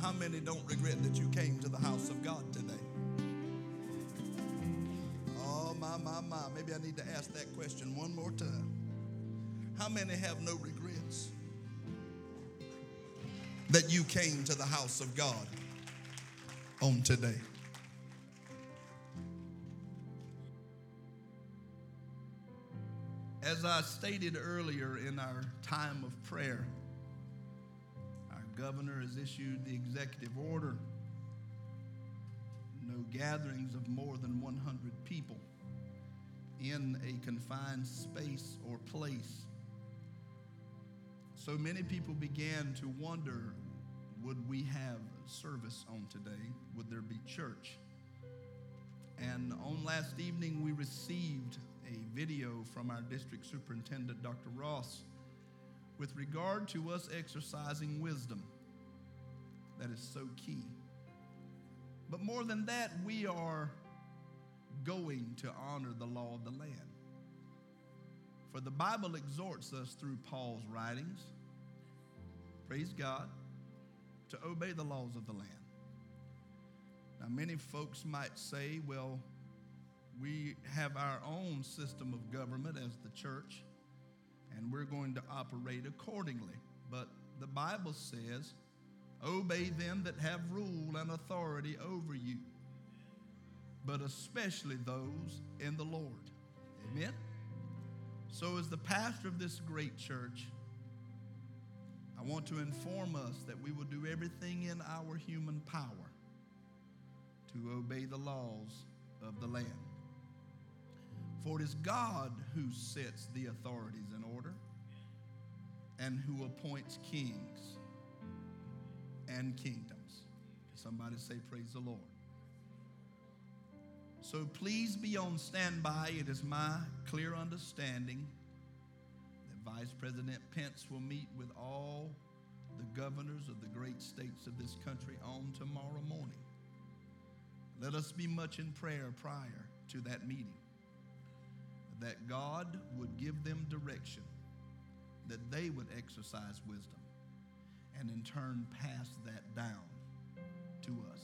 how many don't regret that you came to the house of God today? Oh, my, my, my. Maybe I need to ask that question one more time. How many have no regrets that you came to the house of God on today? As I stated earlier in our time of prayer, governor has issued the executive order no gatherings of more than 100 people in a confined space or place. So many people began to wonder would we have service on today? Would there be church? And on last evening, we received a video from our district superintendent, Dr. Ross, with regard to us exercising wisdom. That is so key. But more than that, we are going to honor the law of the land. For the Bible exhorts us through Paul's writings, praise God, to obey the laws of the land. Now, many folks might say, well, we have our own system of government as the church, and we're going to operate accordingly. But the Bible says, obey them that have rule and authority over you, but especially those in the Lord. Amen? So, as the pastor of this great church, I want to inform us that we will do everything in our human power to obey the laws of the land. For it is God who sets the authorities and who appoints kings and kingdoms. Somebody say, Praise the Lord. So please be on standby. It is my clear understanding that Vice President Pence will meet with all the governors of the great states of this country on tomorrow morning. Let us be much in prayer prior to that meeting that God would give them direction, that they would exercise wisdom, and in turn pass that down to us.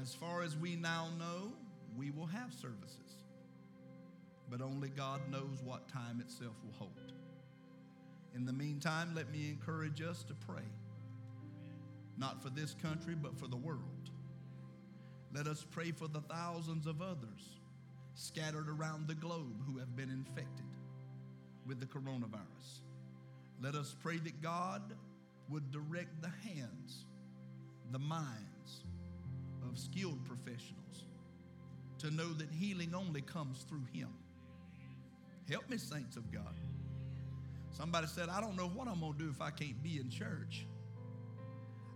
As far as we now know, we will have services, but only God knows what time itself will hold. In the meantime, let me encourage us to pray, not for this country, but for the world. Let us pray for the thousands of others scattered around the globe who have been infected with the coronavirus. Let us pray that God would direct the hands, the minds of skilled professionals to know that healing only comes through Him. Help me, saints of God. Somebody said, I don't know what I'm going to do if I can't be in church.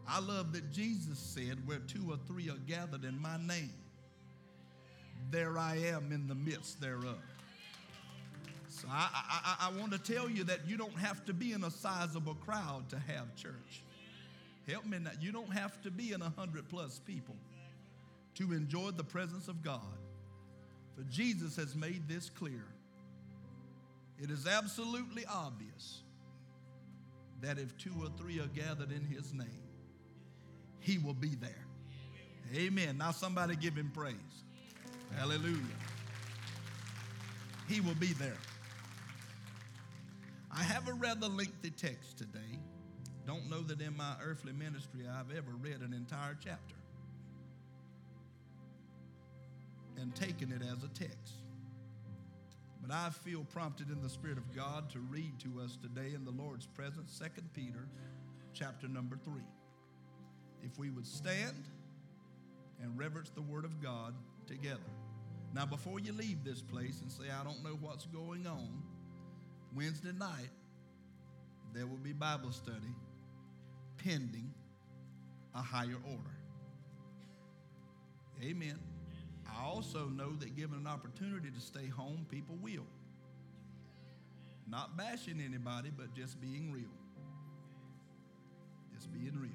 I love that Jesus said, Where two or three are gathered in my name, there I am in the midst thereof. So I, I, I, want to tell you that you don't have to be in a sizable crowd to have church. Help me now. You don't have to be in a hundred plus people to enjoy the presence of God. For Jesus has made this clear. It is absolutely obvious that if two or three are gathered in his name, he will be there. Amen. Now somebody give him praise. Hallelujah. He will be there. I have a rather lengthy text today. Don't know that in my earthly ministry I've ever read an entire chapter and taken it as a text. But I feel prompted in the Spirit of God to read to us today in the Lord's presence, 2 Peter chapter number 3. If we would stand and reverence the Word of God together. Now, before you leave this place and say, I don't know what's going on, Wednesday night, there will be Bible study pending a higher order. Amen. I also know that given an opportunity to stay home, people will. Not bashing anybody, but just being real. Just being real.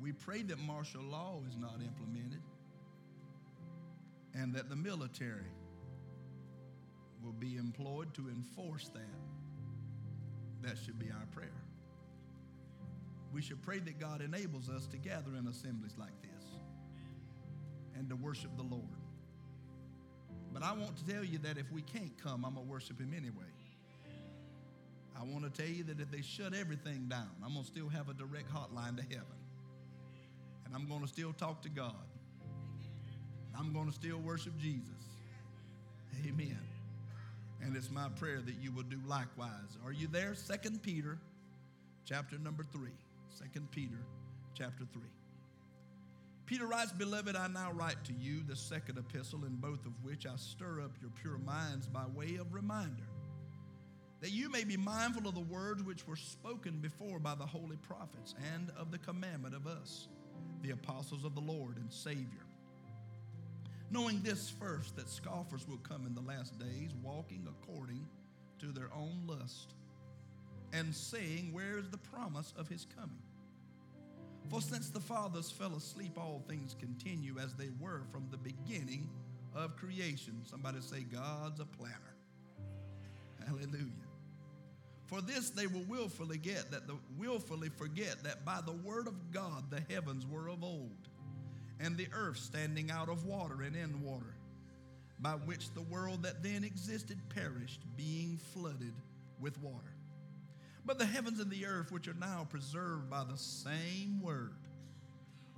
We pray that martial law is not implemented and that the military will be employed to enforce that. That should be our prayer. we should pray that God enables us to gather in assemblies like this and to worship the Lord. But I want to tell you that if we can't come, I'm going to worship Him anyway. I want to tell you that if they shut everything down, I'm going to still have a direct hotline to heaven. And I'm going to still talk to God. I'm going to still worship Jesus. Amen. And it's my prayer that you will do likewise. Are you there? Second Peter chapter number 3. 2 Peter chapter 3. Peter writes, Beloved, I now write to you the second epistle, in both of which I stir up your pure minds by way of reminder, that you may be mindful of the words which were spoken before by the holy prophets, and of the commandment of us, the apostles of the Lord and Savior. Knowing this first, that scoffers will come in the last days, walking according to their own lust, and saying, Where is the promise of his coming? For since the fathers fell asleep, all things continue as they were from the beginning of creation. Somebody say, God's a planner. Hallelujah. For this they will willfully get that the willfully forget that by the word of God the heavens were of old, and the earth standing out of water and in water, by which the world that then existed perished, being flooded with water. But the heavens and the earth, which are now preserved by the same word,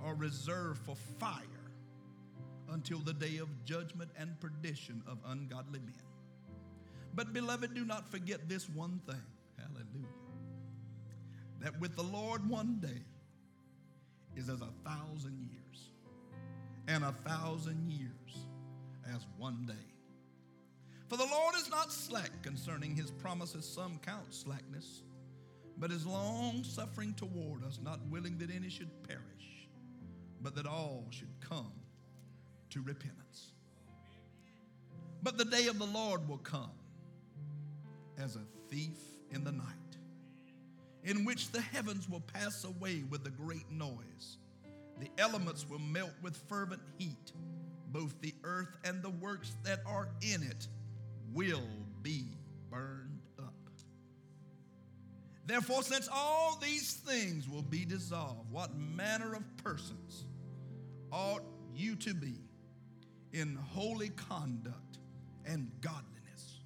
are reserved for fire until the day of judgment and perdition of ungodly men. But, beloved, do not forget this one thing. Hallelujah. That with the Lord, one day is as a thousand years, and a thousand years as one day. For the Lord is not slack concerning his promises, some count slackness but is long suffering toward us, not willing that any should perish, but that all should come to repentance. But the day of the Lord will come as a thief in the night, in which the heavens will pass away with a great noise, the elements will melt with fervent heat, both the earth and the works that are in it will be burned up. Therefore, since all these things will be dissolved, what manner of persons ought you to be in holy conduct and godliness,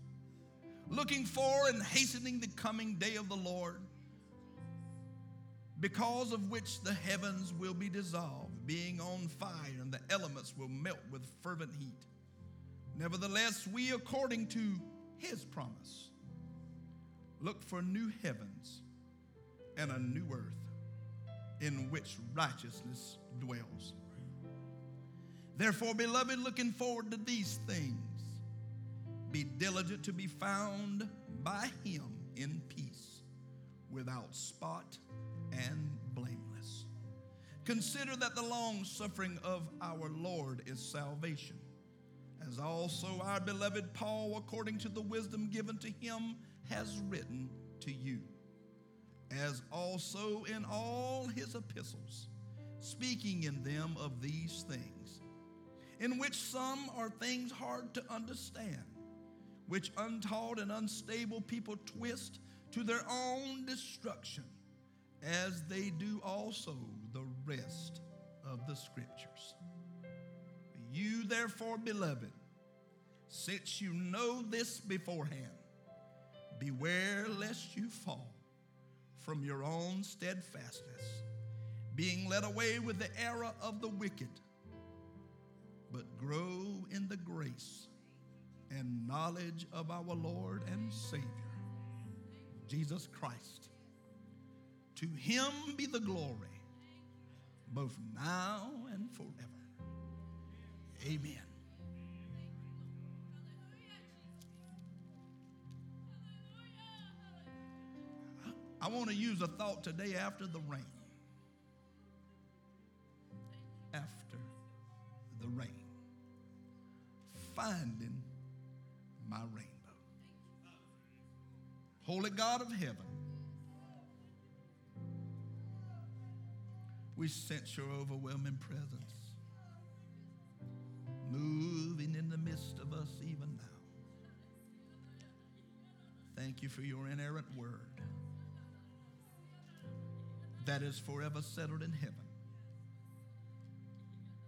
looking for and hastening the coming day of the Lord, because of which the heavens will be dissolved, being on fire, and the elements will melt with fervent heat. Nevertheless, we, according to his promise, Look for new heavens and a new earth in which righteousness dwells. Therefore, beloved, looking forward to these things, be diligent to be found by him in peace, without spot and blameless. Consider that the long suffering of our Lord is salvation, as also our beloved Paul, according to the wisdom given to him, has written to you, as also in all his epistles, speaking in them of these things, in which some are things hard to understand, which untaught and unstable people twist to their own destruction, as they do also the rest of the scriptures. You, therefore, beloved, since you know this beforehand, Beware lest you fall from your own steadfastness, being led away with the error of the wicked, but grow in the grace and knowledge of our Lord and Savior, Jesus Christ. To him be the glory, both now and forever. Amen. I want to use a thought today after the rain. After the rain. Finding my rainbow. Holy God of heaven, we sense your overwhelming presence moving in the midst of us even now. Thank you for your inerrant word that is forever settled in heaven.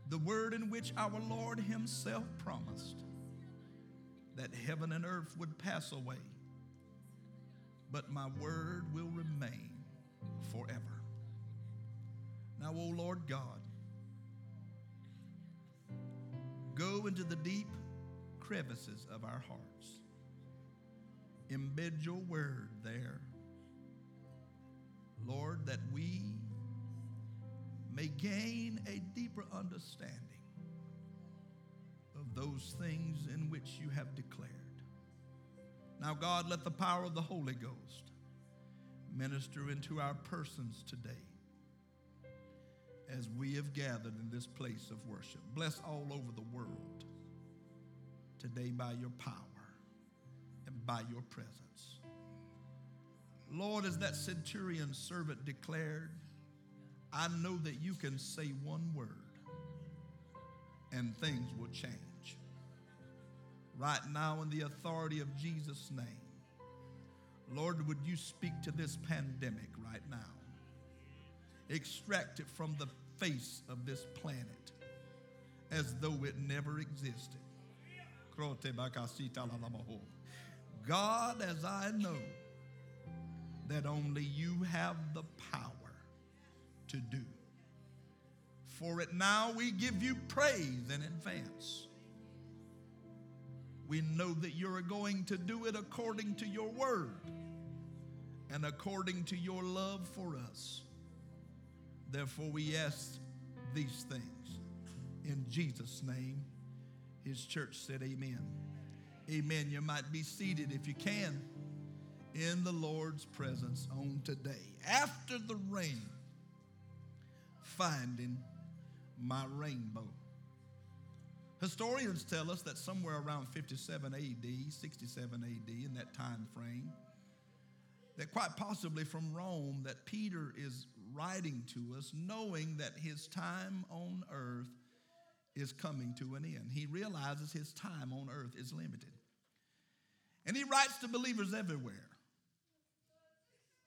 The word in which our Lord Himself promised that heaven and earth would pass away, but my word will remain forever. Now, O Lord God, go into the deep crevices of our hearts. Embed your word there, Lord, that we may gain a deeper understanding of those things in which you have declared. Now, God, let the power of the Holy Ghost minister into our persons today as we have gathered in this place of worship. Bless all over the world today by your power and by your presence. Lord, as that centurion servant declared, I know that you can say one word and things will change. Right now, in the authority of Jesus' name, Lord, would you speak to this pandemic right now? Extract it from the face of this planet as though it never existed. God, as I know that only you have the power to do. For it now we give you praise in advance. We know that you're going to do it according to your word and according to your love for us. Therefore, we ask these things in Jesus' name. His church said, Amen. Amen. You might be seated if you can in the Lord's presence on today. After the rain, finding my rainbow. Historians tell us that somewhere around 57 AD, 67 AD, in that time frame, that quite possibly from Rome, that Peter is writing to us knowing that his time on earth is coming to an end. He realizes his time on earth is limited. And he writes to believers everywhere.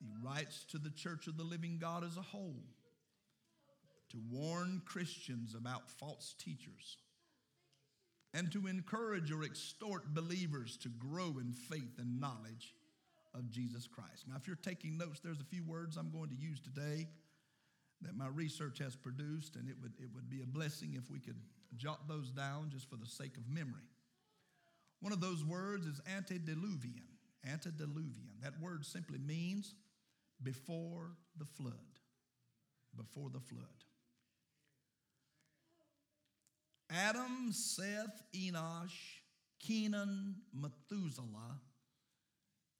He writes to the church of the living God as a whole to warn Christians about false teachers and to encourage or extort believers to grow in faith and knowledge of Jesus Christ. Now, if you're taking notes, there's a few words I'm going to use today that my research has produced, and it would, it would be a blessing if we could jot those down just for the sake of memory. One of those words is antediluvian. Antediluvian. That word simply means before the flood. Before the flood. Adam, Seth, Enosh, Kenan, Methuselah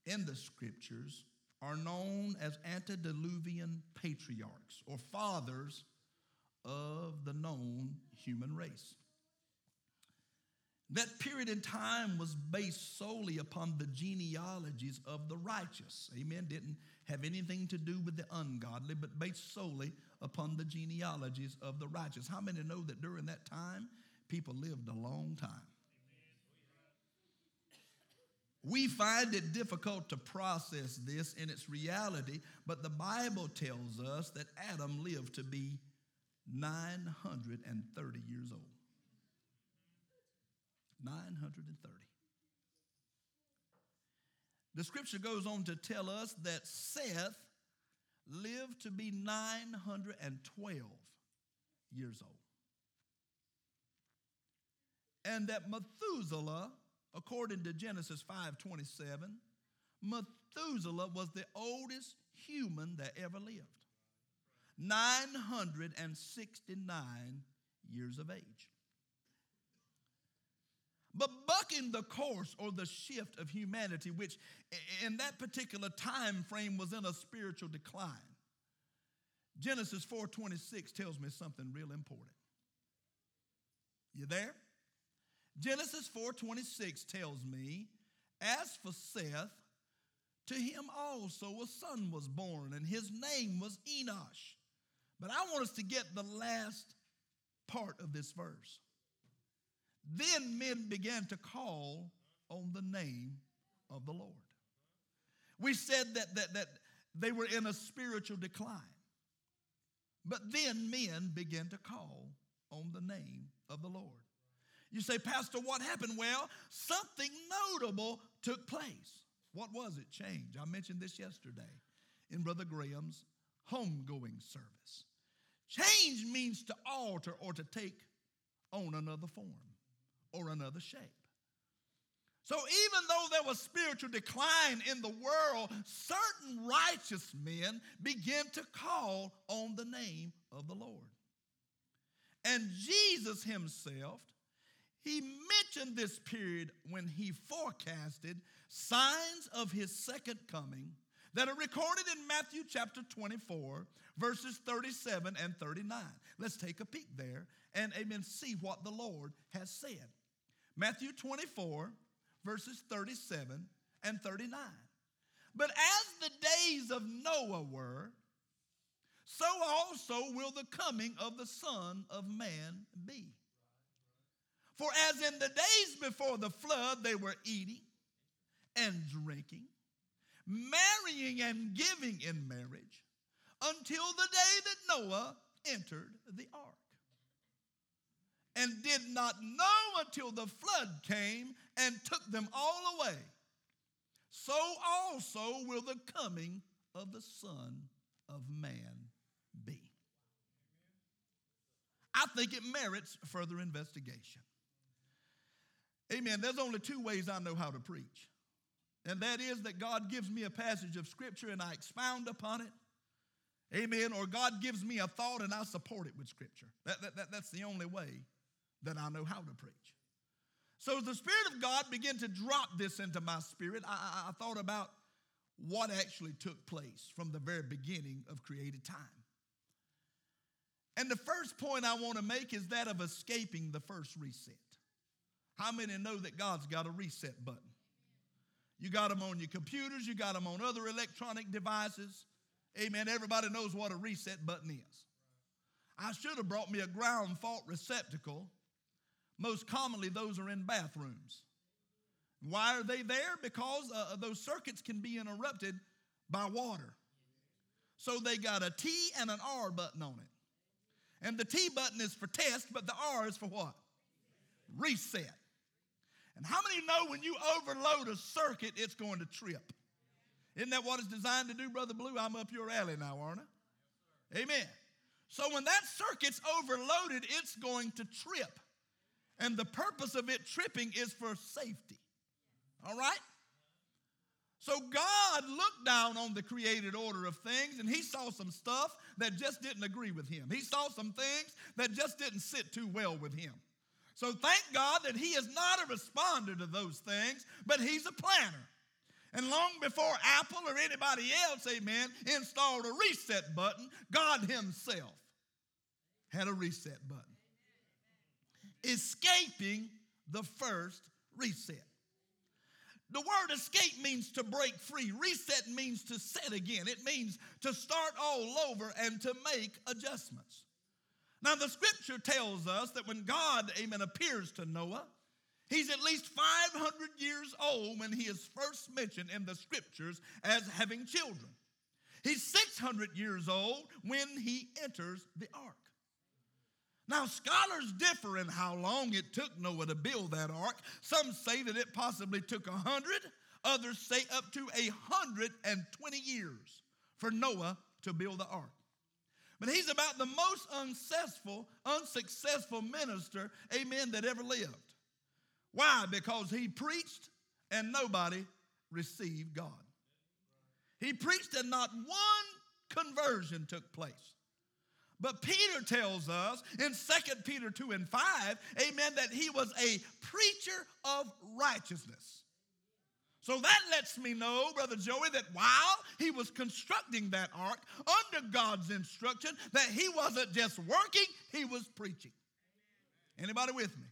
in the scriptures are known as antediluvian patriarchs or fathers of the known human race. That period in time was based solely upon the genealogies of the righteous. Amen. Didn't have anything to do with the ungodly, but based solely upon the genealogies of the righteous. How many know that during that time, people lived a long time? We find it difficult to process this in its reality, but the Bible tells us that Adam lived to be 930 years old. 930. The scripture goes on to tell us that Seth lived to be 912 years old. And that Methuselah according to Genesis 5:27, Methuselah was the oldest human that ever lived. 969 years of age. But bucking the course or the shift of humanity, which in that particular time frame was in a spiritual decline, Genesis 4:26 tells me something real important. You there? Genesis 4:26 tells me, as for Seth, to him also a son was born, and his name was Enosh. But I want us to get the last part of this verse. Then men began to call on the name of the Lord. We said that, that, that they were in a spiritual decline. But then men began to call on the name of the Lord. You say, Pastor, what happened? Well, something notable took place. What was it? Change. I mentioned this yesterday in Brother Graham's homegoing service. Change means to alter or to take on another form or another shape. So, even though there was spiritual decline in the world, certain righteous men began to call on the name of the Lord. And Jesus himself, he mentioned this period when he forecasted signs of his second coming that are recorded in Matthew chapter 24, verses 37 and 39. Let's take a peek there and, amen, see what the Lord has said. Matthew 24, verses 37 and 39. But as the days of Noah were, so also will the coming of the Son of Man be. For as in the days before the flood, they were eating and drinking, marrying and giving in marriage, until the day that Noah entered the ark and did not know until the flood came and took them all away. So also will the coming of the Son of Man be. I think it merits further investigation. Amen. There's only two ways I know how to preach, and that is that God gives me a passage of Scripture and I expound upon it. Amen. Or God gives me a thought and I support it with Scripture. That, that, that, that's the only way that I know how to preach. So the Spirit of God began to drop this into my spirit. I, I, I thought about what actually took place from the very beginning of created time. And the first point I want to make is that of escaping the first reset. How many know that God's got a reset button? You got them on your computers, you got them on other electronic devices. Amen. Everybody knows what a reset button is. I should have brought me a ground fault receptacle most commonly, those are in bathrooms. Why are they there? Because uh, those circuits can be interrupted by water. So they got a T and an R button on it. And the T button is for test, but the R is for what? Reset. And how many know when you overload a circuit, it's going to trip? Isn't that what it's designed to do, Brother Blue? I'm up your alley now, aren't I? Amen. So when that circuit's overloaded, it's going to trip. And the purpose of it tripping is for safety. All right? So God looked down on the created order of things and he saw some stuff that just didn't agree with him. He saw some things that just didn't sit too well with him. So thank God that he is not a responder to those things, but he's a planner. And long before Apple or anybody else, amen, installed a reset button, God himself had a reset button escaping the first reset. The word escape means to break free. Reset means to set again. It means to start all over and to make adjustments. Now, the scripture tells us that when God, amen, appears to Noah, he's at least 500 years old when he is first mentioned in the scriptures as having children. He's 600 years old when he enters the ark. Now, scholars differ in how long it took Noah to build that ark. Some say that it possibly took a hundred, others say up to a hundred and twenty years for Noah to build the ark. But he's about the most unsuccessful, unsuccessful minister, amen, that ever lived. Why? Because he preached and nobody received God. He preached and not one conversion took place. But Peter tells us in 2 Peter 2 and 5, amen, that he was a preacher of righteousness. So that lets me know, Brother Joey, that while he was constructing that ark under God's instruction, that he wasn't just working, he was preaching. Anybody with me?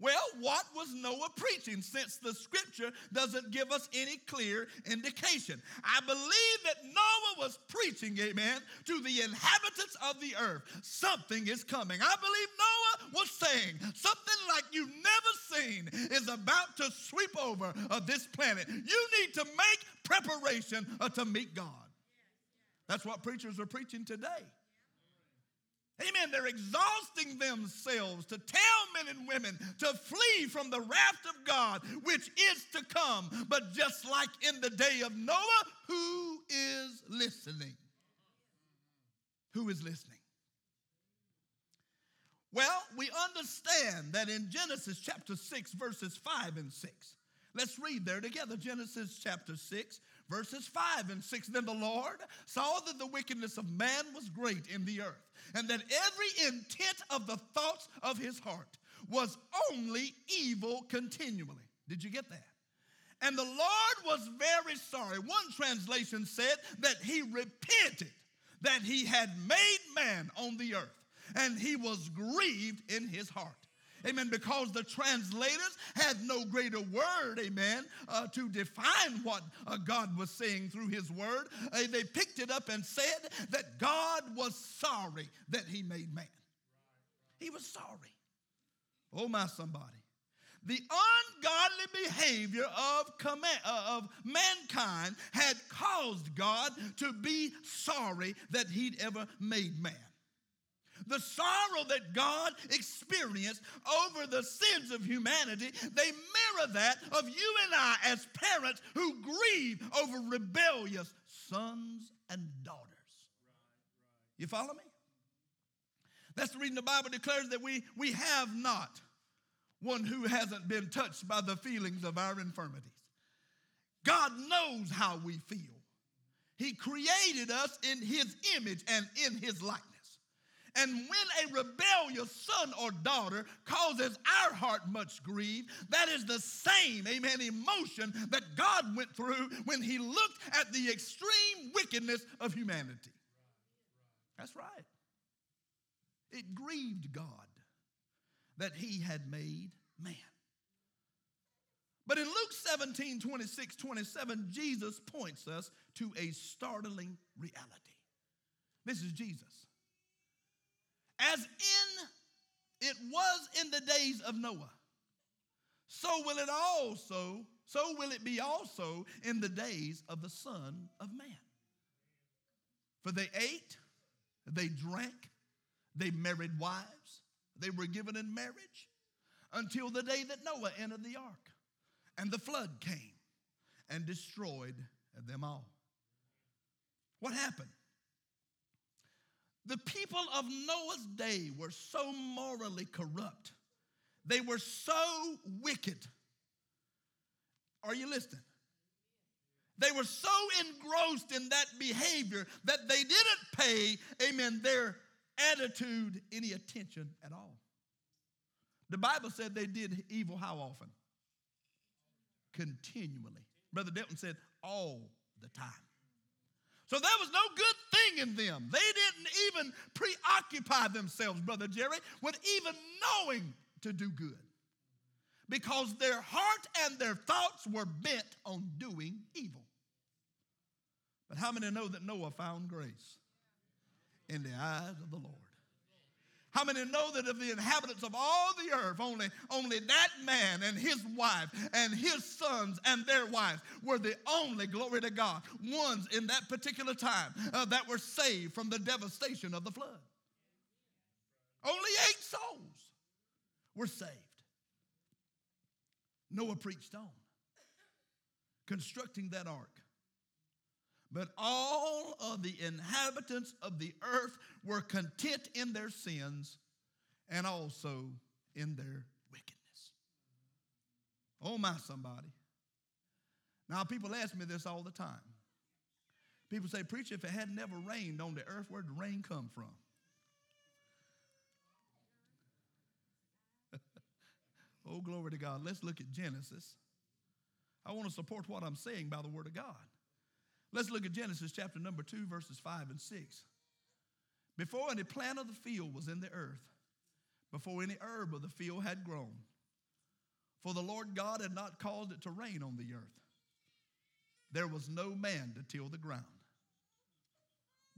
Well, what was Noah preaching since the scripture doesn't give us any clear indication? I believe that Noah was preaching, amen, to the inhabitants of the earth. Something is coming. I believe Noah was saying something like you've never seen is about to sweep over uh, this planet. You need to make preparation uh, to meet God. That's what preachers are preaching today. Amen. They're exhausting themselves to tell men and women to flee from the wrath of God, which is to come. But just like in the day of Noah, who is listening? Who is listening? Well, we understand that in Genesis chapter 6, verses 5 and 6. Let's read there together. Genesis chapter 6, verses 5 and 6. Then the Lord saw that the wickedness of man was great in the earth, and that every intent of the thoughts of his heart was only evil continually. Did you get that? And the Lord was very sorry. One translation said that he repented that he had made man on the earth and he was grieved in his heart. Amen. Because the translators had no greater word, amen, uh, to define what uh, God was saying through his word. Uh, they picked it up and said that God was sorry that he made man. He was sorry. Oh, my somebody. The ungodly behavior of, command, uh, of mankind had caused God to be sorry that he'd ever made man. The sorrow that God experienced over the sins of humanity, they mirror that of you and I as parents who grieve over rebellious sons and daughters. You follow me? That's the reason the Bible declares that we, we have not one who hasn't been touched by the feelings of our infirmities. God knows how we feel. He created us in His image and in His likeness. And when a rebellious son or daughter causes our heart much grief, that is the same, amen, emotion that God went through when he looked at the extreme wickedness of humanity. That's right. It grieved God that he had made man. But in Luke 17, 26, 27, Jesus points us to a startling reality. This is Jesus. As in it was in the days of Noah, so will it also, so will it be also in the days of the Son of Man. For they ate, they drank, they married wives, they were given in marriage until the day that Noah entered the ark, and the flood came and destroyed them all. What happened? The people of Noah's day were so morally corrupt. They were so wicked. Are you listening? They were so engrossed in that behavior that they didn't pay, amen, their attitude any attention at all. The Bible said they did evil how often? Continually. Brother Delton said all the time. So there was no good thing in them. They didn't even preoccupy themselves, Brother Jerry, with even knowing to do good. Because their heart and their thoughts were bent on doing evil. But how many know that Noah found grace in the eyes of the Lord? How many know that of the inhabitants of all the earth, only, only that man and his wife and his sons and their wives were the only, glory to God, ones in that particular time uh, that were saved from the devastation of the flood? Only eight souls were saved. Noah preached on, constructing that ark. But all of the inhabitants of the earth were content in their sins and also in their wickedness. Oh, my somebody. Now, people ask me this all the time. People say, Preacher, if it had never rained on the earth, where'd the rain come from? oh, glory to God. Let's look at Genesis. I want to support what I'm saying by the Word of God. Let's look at Genesis chapter number 2, verses 5 and 6. Before any plant of the field was in the earth, before any herb of the field had grown, for the Lord God had not caused it to rain on the earth, there was no man to till the ground.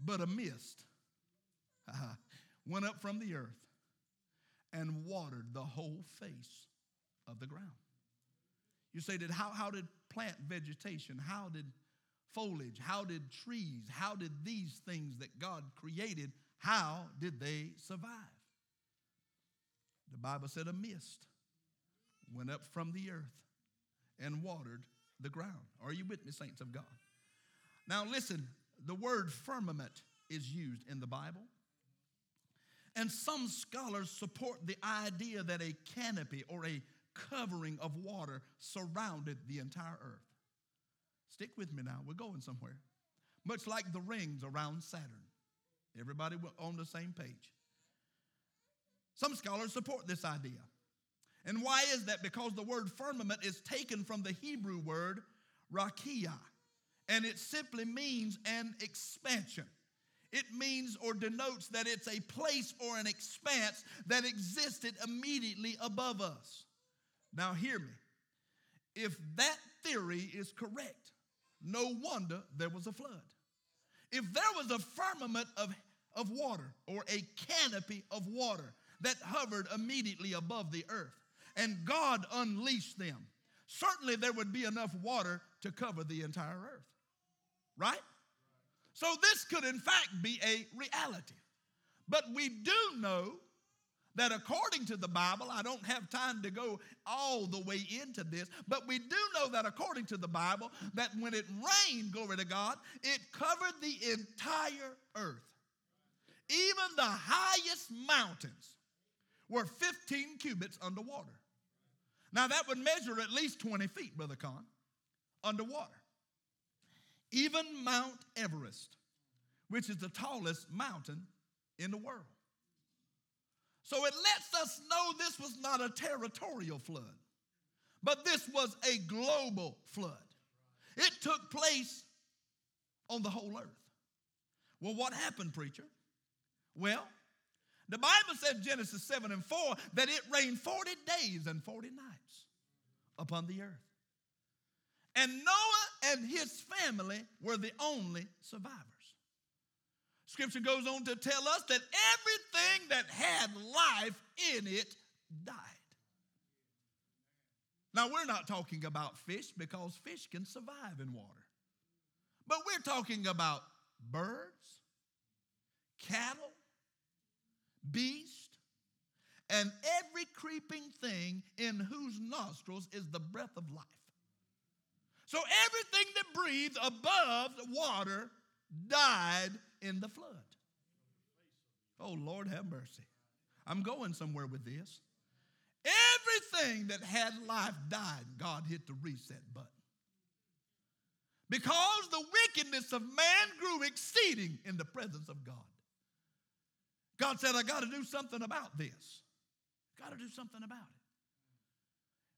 But a mist went up from the earth and watered the whole face of the ground. You say, did how, how did plant vegetation, how did foliage? How did trees, how did these things that God created, how did they survive? The Bible said a mist went up from the earth and watered the ground. Are you with me, saints of God? Now, listen, the word firmament is used in the Bible. And some scholars support the idea that a canopy or a covering of water surrounded the entire earth. Stick with me now, we're going somewhere. Much like the rings around Saturn. Everybody on the same page. Some scholars support this idea. And why is that? Because the word firmament is taken from the Hebrew word rakia, and it simply means an expansion. It means or denotes that it's a place or an expanse that existed immediately above us. Now, hear me. If that theory is correct, no wonder there was a flood. If there was a firmament of, of water or a canopy of water that hovered immediately above the earth, and God unleashed them, certainly there would be enough water to cover the entire earth. Right? So this could, in fact, be a reality. But we do know that according to the Bible, I don't have time to go all the way into this, but we do know that according to the Bible, that when it rained, glory to God, it covered the entire earth. Even the highest mountains were 15 cubits underwater. Now, that would measure at least 20 feet, Brother Con, underwater. Even Mount Everest, which is the tallest mountain in the world. So it lets us know this was not a territorial flood, but this was a global flood. It took place on the whole earth. Well, what happened, preacher? Well, the Bible says, Genesis 7 and 4, that it rained 40 days and 40 nights upon the earth. And Noah and his family were the only survivors. Scripture goes on to tell us that everything that had life in it died. Now, we're not talking about fish because fish can survive in water, but we're talking about birds, cattle, beast, and every creeping thing in whose nostrils is the breath of life. So everything that breathes above water died in the flood. Oh, Lord, have mercy. I'm going somewhere with this. Everything that had life died. God hit the reset button. Because the wickedness of man grew exceeding in the presence of God. God said, I got to do something about this. Got to do something about it.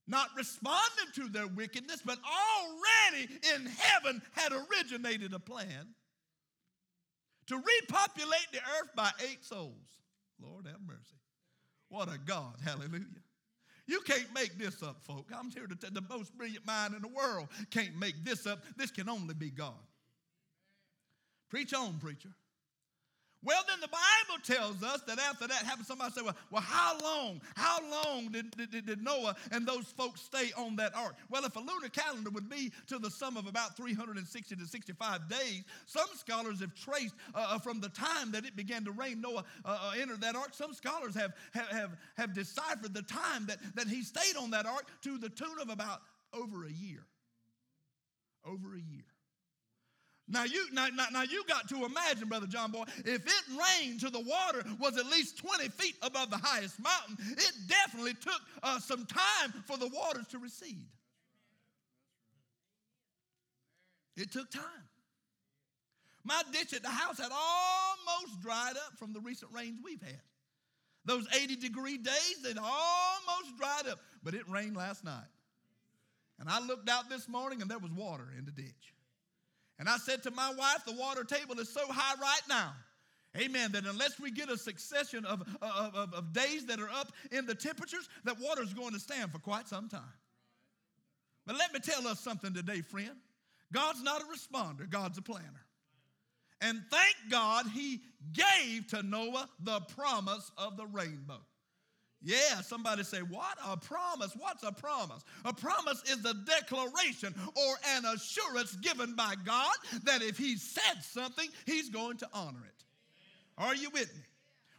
Not responding to their wickedness, but already in heaven had originated a plan to repopulate the earth by eight souls. Lord have mercy. What a God. Hallelujah. You can't make this up, folk. I'm here to tell the most brilliant mind in the world can't make this up. This can only be God. Preach on, preacher. Well, then the Bible tells us that after that happened, somebody said, well, well how long? How long did, did, did, Noah and those folks stay on that ark? Well, if a lunar calendar would be to the sum of about 360 to 65 days, some scholars have traced uh, uh, from the time that it began to rain, Noah uh, uh, entered that ark. Some scholars have, have, have, have deciphered the time that, that he stayed on that ark to the tune of about over a year. Over a year. Now you, now, now, now you got to imagine, Brother John Boy, if it rained to the water was at least 20 feet above the highest mountain, it definitely took uh, some time for the waters to recede. It took time. My ditch at the house had almost dried up from the recent rains we've had. Those 80 degree days, it almost dried up, but it rained last night. And I looked out this morning and there was water in the ditch. And I said to my wife, the water table is so high right now. Amen. That unless we get a succession of, of, of, of days that are up in the temperatures, that water is going to stand for quite some time. But let me tell us something today, friend. God's not a responder, God's a planner. And thank God he gave to Noah the promise of the rainbow. Yeah, somebody say, What? A promise. What's a promise? A promise is a declaration or an assurance given by God that if He said something, He's going to honor it. Are you with me?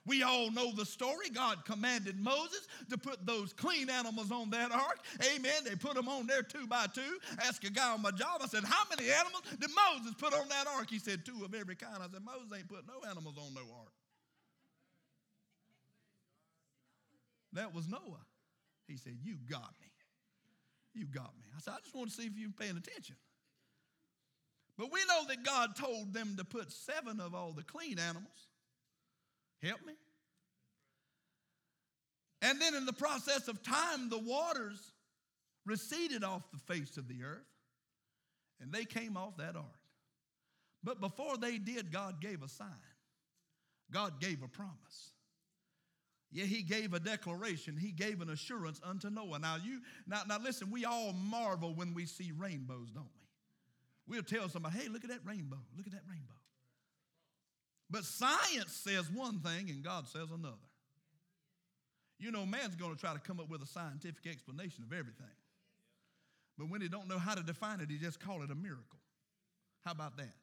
We all know the story. God commanded Moses to put those clean animals on that ark. Amen. They put them on there two by two. Ask a guy on my job. I said, How many animals did Moses put on that ark? He said, Two of every kind. I said, Moses ain't put no animals on no ark. That was Noah. He said, You got me. You got me. I said, I just want to see if you're paying attention. But we know that God told them to put seven of all the clean animals. Help me. And then in the process of time, the waters receded off the face of the earth and they came off that ark. But before they did, God gave a sign, God gave a promise. Yeah, he gave a declaration. He gave an assurance unto Noah. Now you now, now listen, we all marvel when we see rainbows, don't we? We'll tell somebody, hey, look at that rainbow. Look at that rainbow. But science says one thing and God says another. You know, man's going to try to come up with a scientific explanation of everything. But when he don't know how to define it, he just call it a miracle. How about that?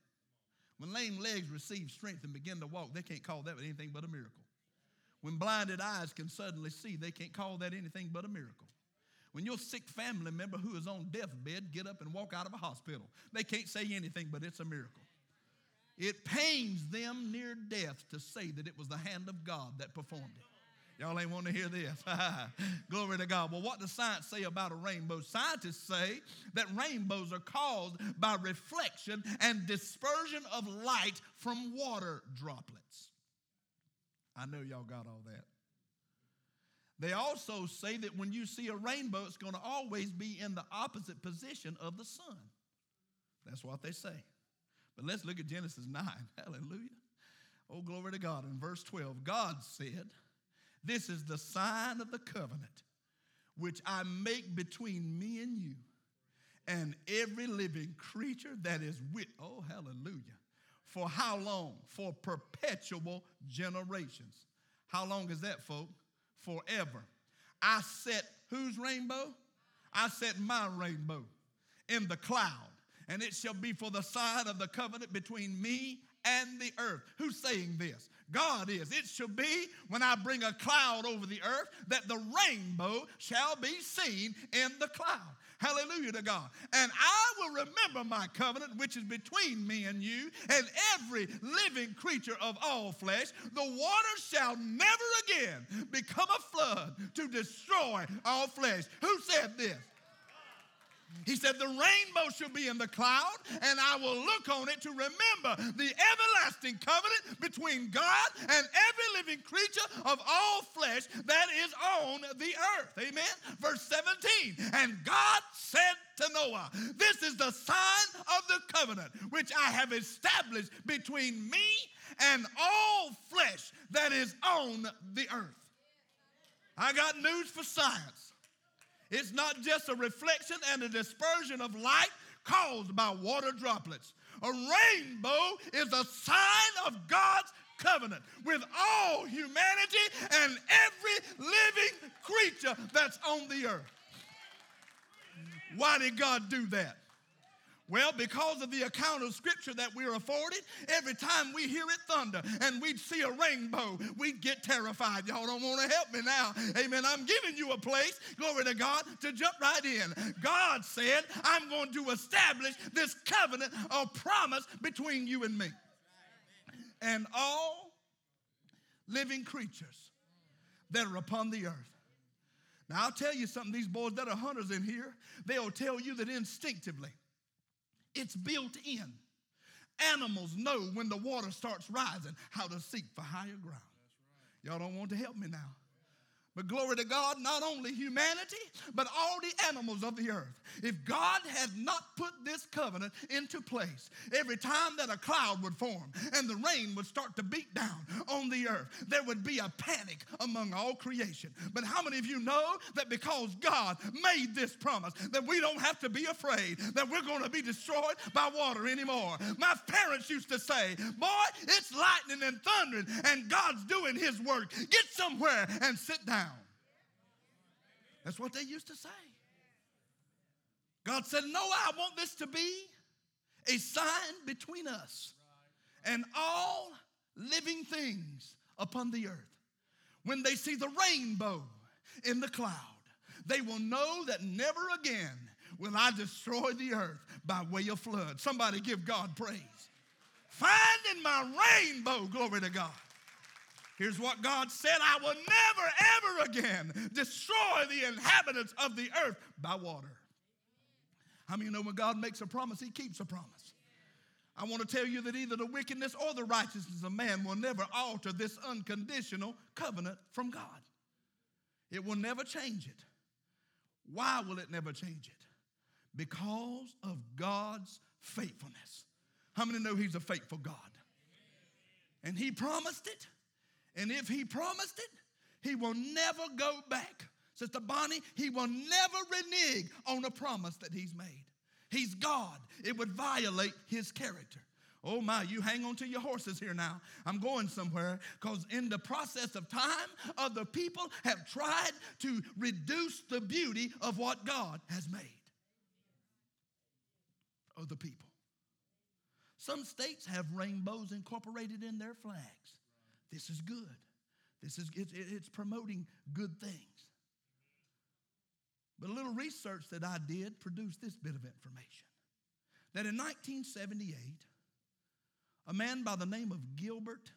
When lame legs receive strength and begin to walk, they can't call that anything but a miracle. When blinded eyes can suddenly see, they can't call that anything but a miracle. When your sick family member who is on deathbed get up and walk out of a hospital, they can't say anything but it's a miracle. It pains them near death to say that it was the hand of God that performed it. Y'all ain't want to hear this. Glory to God. Well, what does science say about a rainbow? Scientists say that rainbows are caused by reflection and dispersion of light from water droplets. I know y'all got all that. They also say that when you see a rainbow, it's going to always be in the opposite position of the sun. That's what they say. But let's look at Genesis 9. Hallelujah. Oh, glory to God. In verse 12, God said, This is the sign of the covenant which I make between me and you and every living creature that is with. Oh, hallelujah. For how long? For perpetual generations. How long is that, folk? Forever. I set whose rainbow? I set my rainbow in the cloud, and it shall be for the sign of the covenant between me and the earth. Who's saying this? God is. It shall be when I bring a cloud over the earth that the rainbow shall be seen in the cloud. Hallelujah to God. And I will remember my covenant, which is between me and you and every living creature of all flesh. The water shall never again become a flood to destroy all flesh. Who said this? He said, The rainbow shall be in the cloud, and I will look on it to remember the everlasting covenant between God and every living creature of all flesh that is on the earth. Amen. Verse 17. And God said to Noah, This is the sign of the covenant which I have established between me and all flesh that is on the earth. I got news for science. It's not just a reflection and a dispersion of light caused by water droplets. A rainbow is a sign of God's covenant with all humanity and every living creature that's on the earth. Why did God do that? Well, because of the account of Scripture that we're afforded, every time we hear it thunder and we'd see a rainbow, we'd get terrified. Y'all don't want to help me now. Amen. I'm giving you a place, glory to God, to jump right in. God said, I'm going to establish this covenant of promise between you and me. And all living creatures that are upon the earth. Now, I'll tell you something, these boys that are hunters in here, they'll tell you that instinctively it's built in. Animals know when the water starts rising how to seek for higher ground. Y'all don't want to help me now. But glory to God, not only humanity, but all the animals of the earth. If God had not put this covenant into place, every time that a cloud would form and the rain would start to beat down on the earth, there would be a panic among all creation. But how many of you know that because God made this promise, that we don't have to be afraid that we're going to be destroyed by water anymore? My parents used to say, Boy, it's lightning and thundering, and God's doing His work. Get somewhere and sit down. That's what they used to say. God said, No, I want this to be a sign between us and all living things upon the earth. When they see the rainbow in the cloud, they will know that never again will I destroy the earth by way of flood. Somebody give God praise. Finding my rainbow, glory to God. Here's what God said I will never, ever again destroy the inhabitants of the earth by water. How many know when God makes a promise, He keeps a promise? I want to tell you that either the wickedness or the righteousness of man will never alter this unconditional covenant from God. It will never change it. Why will it never change it? Because of God's faithfulness. How many know He's a faithful God? And He promised it. And if He promised it, He will never go back. Sister Bonnie, He will never renege on a promise that He's made. He's God. It would violate His character. Oh my, you hang on to your horses here now. I'm going somewhere because in the process of time, other people have tried to reduce the beauty of what God has made. Other people. Some states have rainbows incorporated in their flags. This is good. This is it, it's promoting good things. But a little research that I did produced this bit of information. That in 1978, a man by the name of Gilbert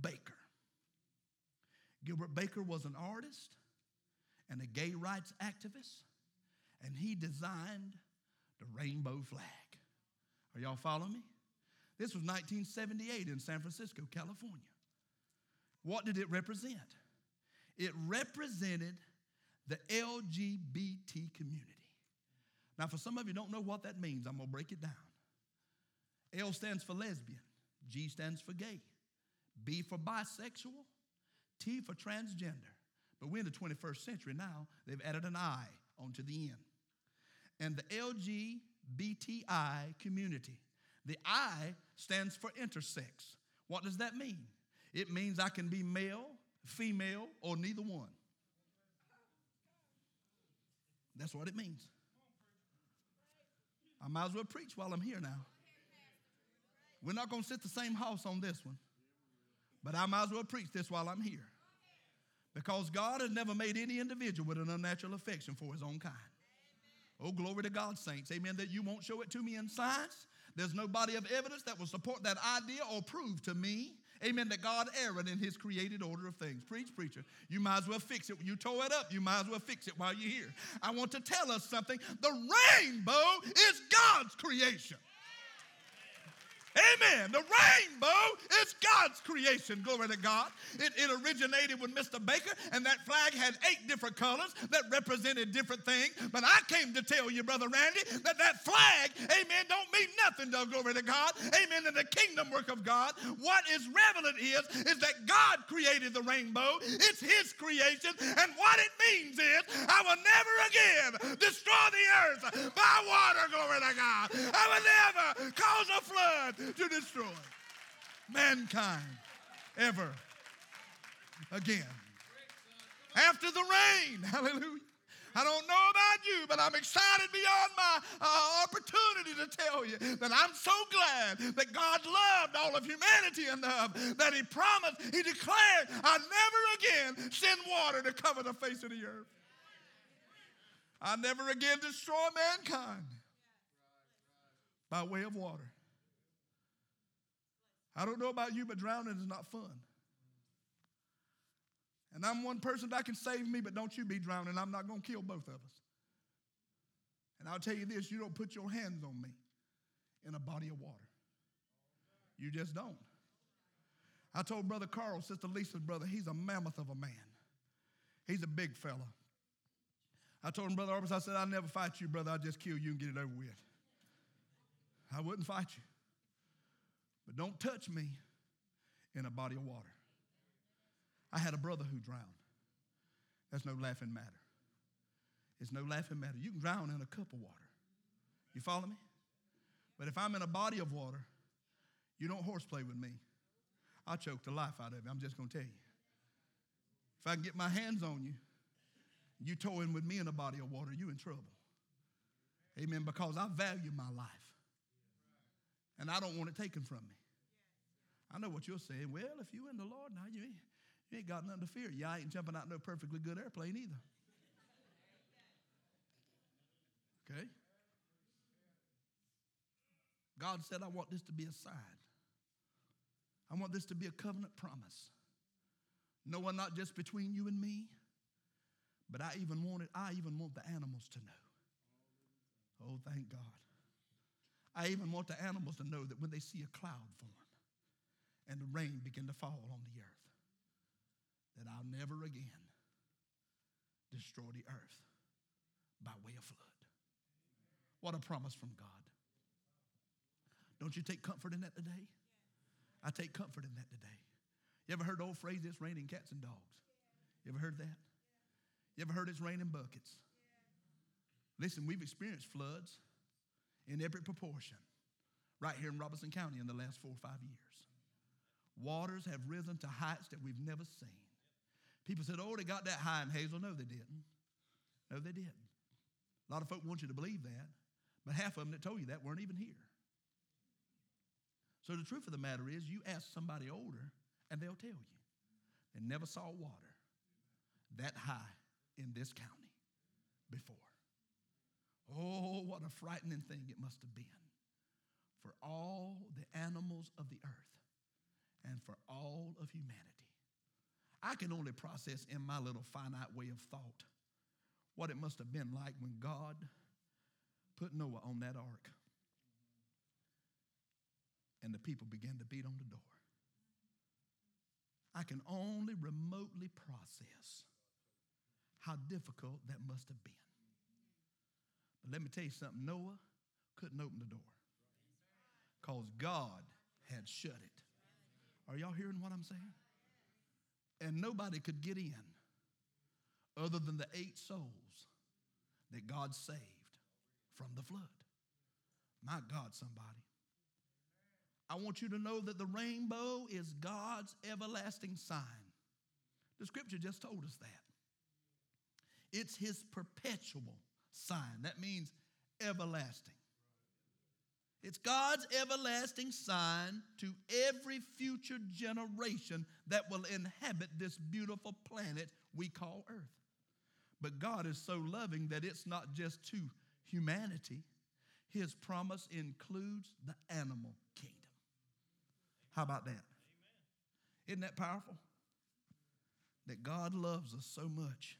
Baker. Gilbert Baker was an artist and a gay rights activist, and he designed the rainbow flag. Are y'all following me? This was 1978 in San Francisco, California. What did it represent? It represented the LGBT community. Now, for some of you don't know what that means, I'm going to break it down. L stands for lesbian, G stands for gay, B for bisexual, T for transgender. But we're in the 21st century now, they've added an I onto the end. And the LGBTI community, the I stands for intersex. What does that mean? It means I can be male, female, or neither one. That's what it means. I might as well preach while I'm here now. We're not going to sit the same house on this one, but I might as well preach this while I'm here. Because God has never made any individual with an unnatural affection for his own kind. Oh, glory to God, saints. Amen. That you won't show it to me in science. There's no body of evidence that will support that idea or prove to me, amen, that God erred in his created order of things. Preach, preacher. You might as well fix it. You tore it up. You might as well fix it while you're here. I want to tell us something. The rainbow is God's creation. Amen. The rainbow is God's creation. Glory to God. It, it, originated with Mr. Baker, and that flag had eight different colors that represented different things. But I came to tell you, Brother Randy, that that flag, amen, don't mean nothing to glory to God. Amen. In the kingdom work of God, what is relevant is, is that God created the rainbow. It's His creation. And what it means is, I will never again destroy the earth by water, glory to God. I will never cause a flood to destroy mankind ever again. After the rain, hallelujah. I don't know about you, but I'm excited beyond my uh, opportunity to tell you that I'm so glad that God loved all of humanity enough that He promised, He declared, I'll never again send water to cover the face of the earth. I'll never again destroy mankind by way of water. I don't know about you, but drowning is not fun. And I'm one person that can save me, but don't you be drowning. I'm not going to kill both of us. And I'll tell you this you don't put your hands on me in a body of water. You just don't. I told Brother Carl, Sister Lisa's brother, he's a mammoth of a man. He's a big fella. I told him, Brother Arbus, I said, I'll never fight you, brother. I'll just kill you and get it over with. I wouldn't fight you. But don't touch me in a body of water. I had a brother who drowned. That's no laughing matter. It's no laughing matter. You can drown in a cup of water. You follow me? But if I'm in a body of water, you don't horseplay with me. I'll choke the life out of you. I'm just going to tell you. If I can get my hands on you, You tow in with me in a body of water, you in trouble. Amen. Because I value my life. And I don't want it taken from me. I know what you're saying. Well, if you in the Lord now, you ain't, you ain't got nothing to fear. You ain't jumping out no perfectly good airplane either. Okay? God said, I want this to be a sign. I want this to be a covenant promise. No one not just between you and me, but I even want it, I even want the animals to know. Oh, thank God. I even want the animals to know that when they see a cloud form and the rain begin to fall on the earth, that I'll never again destroy the earth by way of flood. What a promise from God. Don't you take comfort in that today? I take comfort in that today. You ever heard the old phrase, it's raining cats and dogs? You ever heard that? You ever heard it's raining buckets? Listen, we've experienced floods in every proportion right here in Robeson County in the last four or five years. Waters have risen to heights that we've never seen. People said, oh, they got that high in Hazel. No, they didn't. No, they didn't. A lot of folk want you to believe that, but half of them that told you that weren't even here. So the truth of the matter is, you ask somebody older, and they'll tell you they never saw water that high in this county before. Oh, what a frightening thing it must have been for all the animals of the earth and for all of humanity. I can only process in my little finite way of thought what it must have been like when God put Noah on that ark and the people began to beat on the door. I can only remotely process how difficult that must have been. But let me tell you something Noah couldn't open the door because God had shut it. Are y'all hearing what I'm saying? And nobody could get in other than the eight souls that God saved from the flood. My God, somebody. I want you to know that the rainbow is God's everlasting sign. The scripture just told us that. It's his perpetual sign. That means everlasting. It's God's everlasting sign to every future generation that will inhabit this beautiful planet we call Earth. But God is so loving that it's not just to humanity, His promise includes the animal kingdom. How about that? Amen. Isn't that powerful? That God loves us so much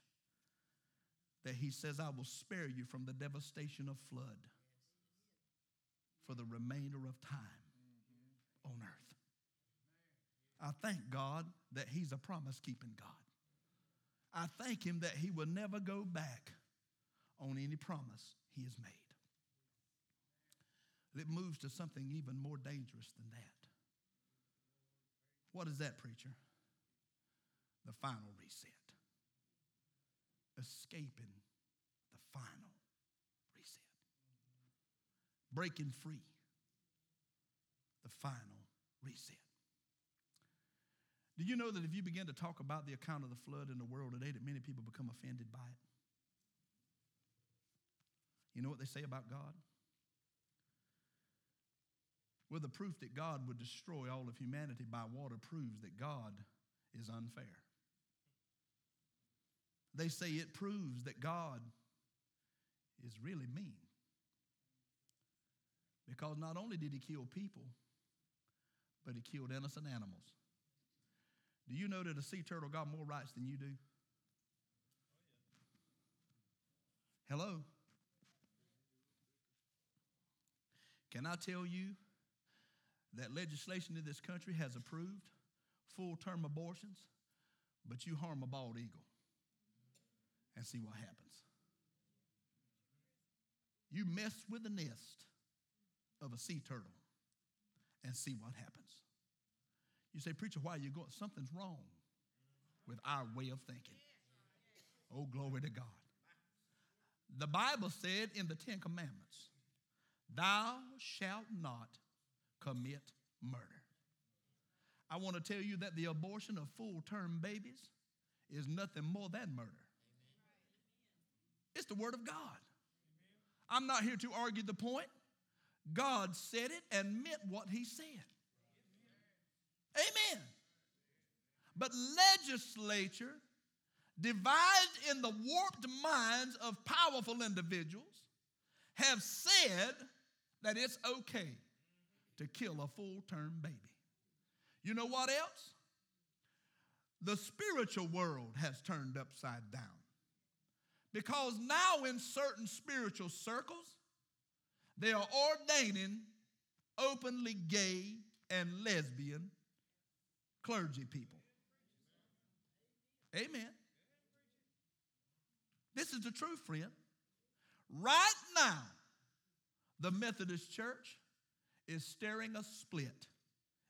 that He says, I will spare you from the devastation of flood for the remainder of time on earth. I thank God that He's a promise keeping God. I thank Him that He will never go back on any promise He has made. It moves to something even more dangerous than that. What is that, preacher? The final reset. Escaping the final. Breaking free. The final reset. Do you know that if you begin to talk about the account of the flood in the world today, that many people become offended by it? You know what they say about God? Well, the proof that God would destroy all of humanity by water proves that God is unfair. They say it proves that God is really mean. Because not only did he kill people, but he killed innocent animals. Do you know that a sea turtle got more rights than you do? Hello? Can I tell you that legislation in this country has approved full term abortions, but you harm a bald eagle and see what happens. You mess with the nest of a sea turtle and see what happens. You say, Preacher, why are you going? Something's wrong with our way of thinking. Oh, glory to God. The Bible said in the Ten Commandments, Thou shalt not commit murder. I want to tell you that the abortion of full term babies is nothing more than murder. It's the Word of God. I'm not here to argue the point. God said it and meant what He said. Amen. But legislature, divided in the warped minds of powerful individuals, have said that it's okay to kill a full term baby. You know what else? The spiritual world has turned upside down. Because now, in certain spiritual circles, they are ordaining openly gay and lesbian clergy people. Amen. This is the truth, friend. Right now, the Methodist Church is staring a split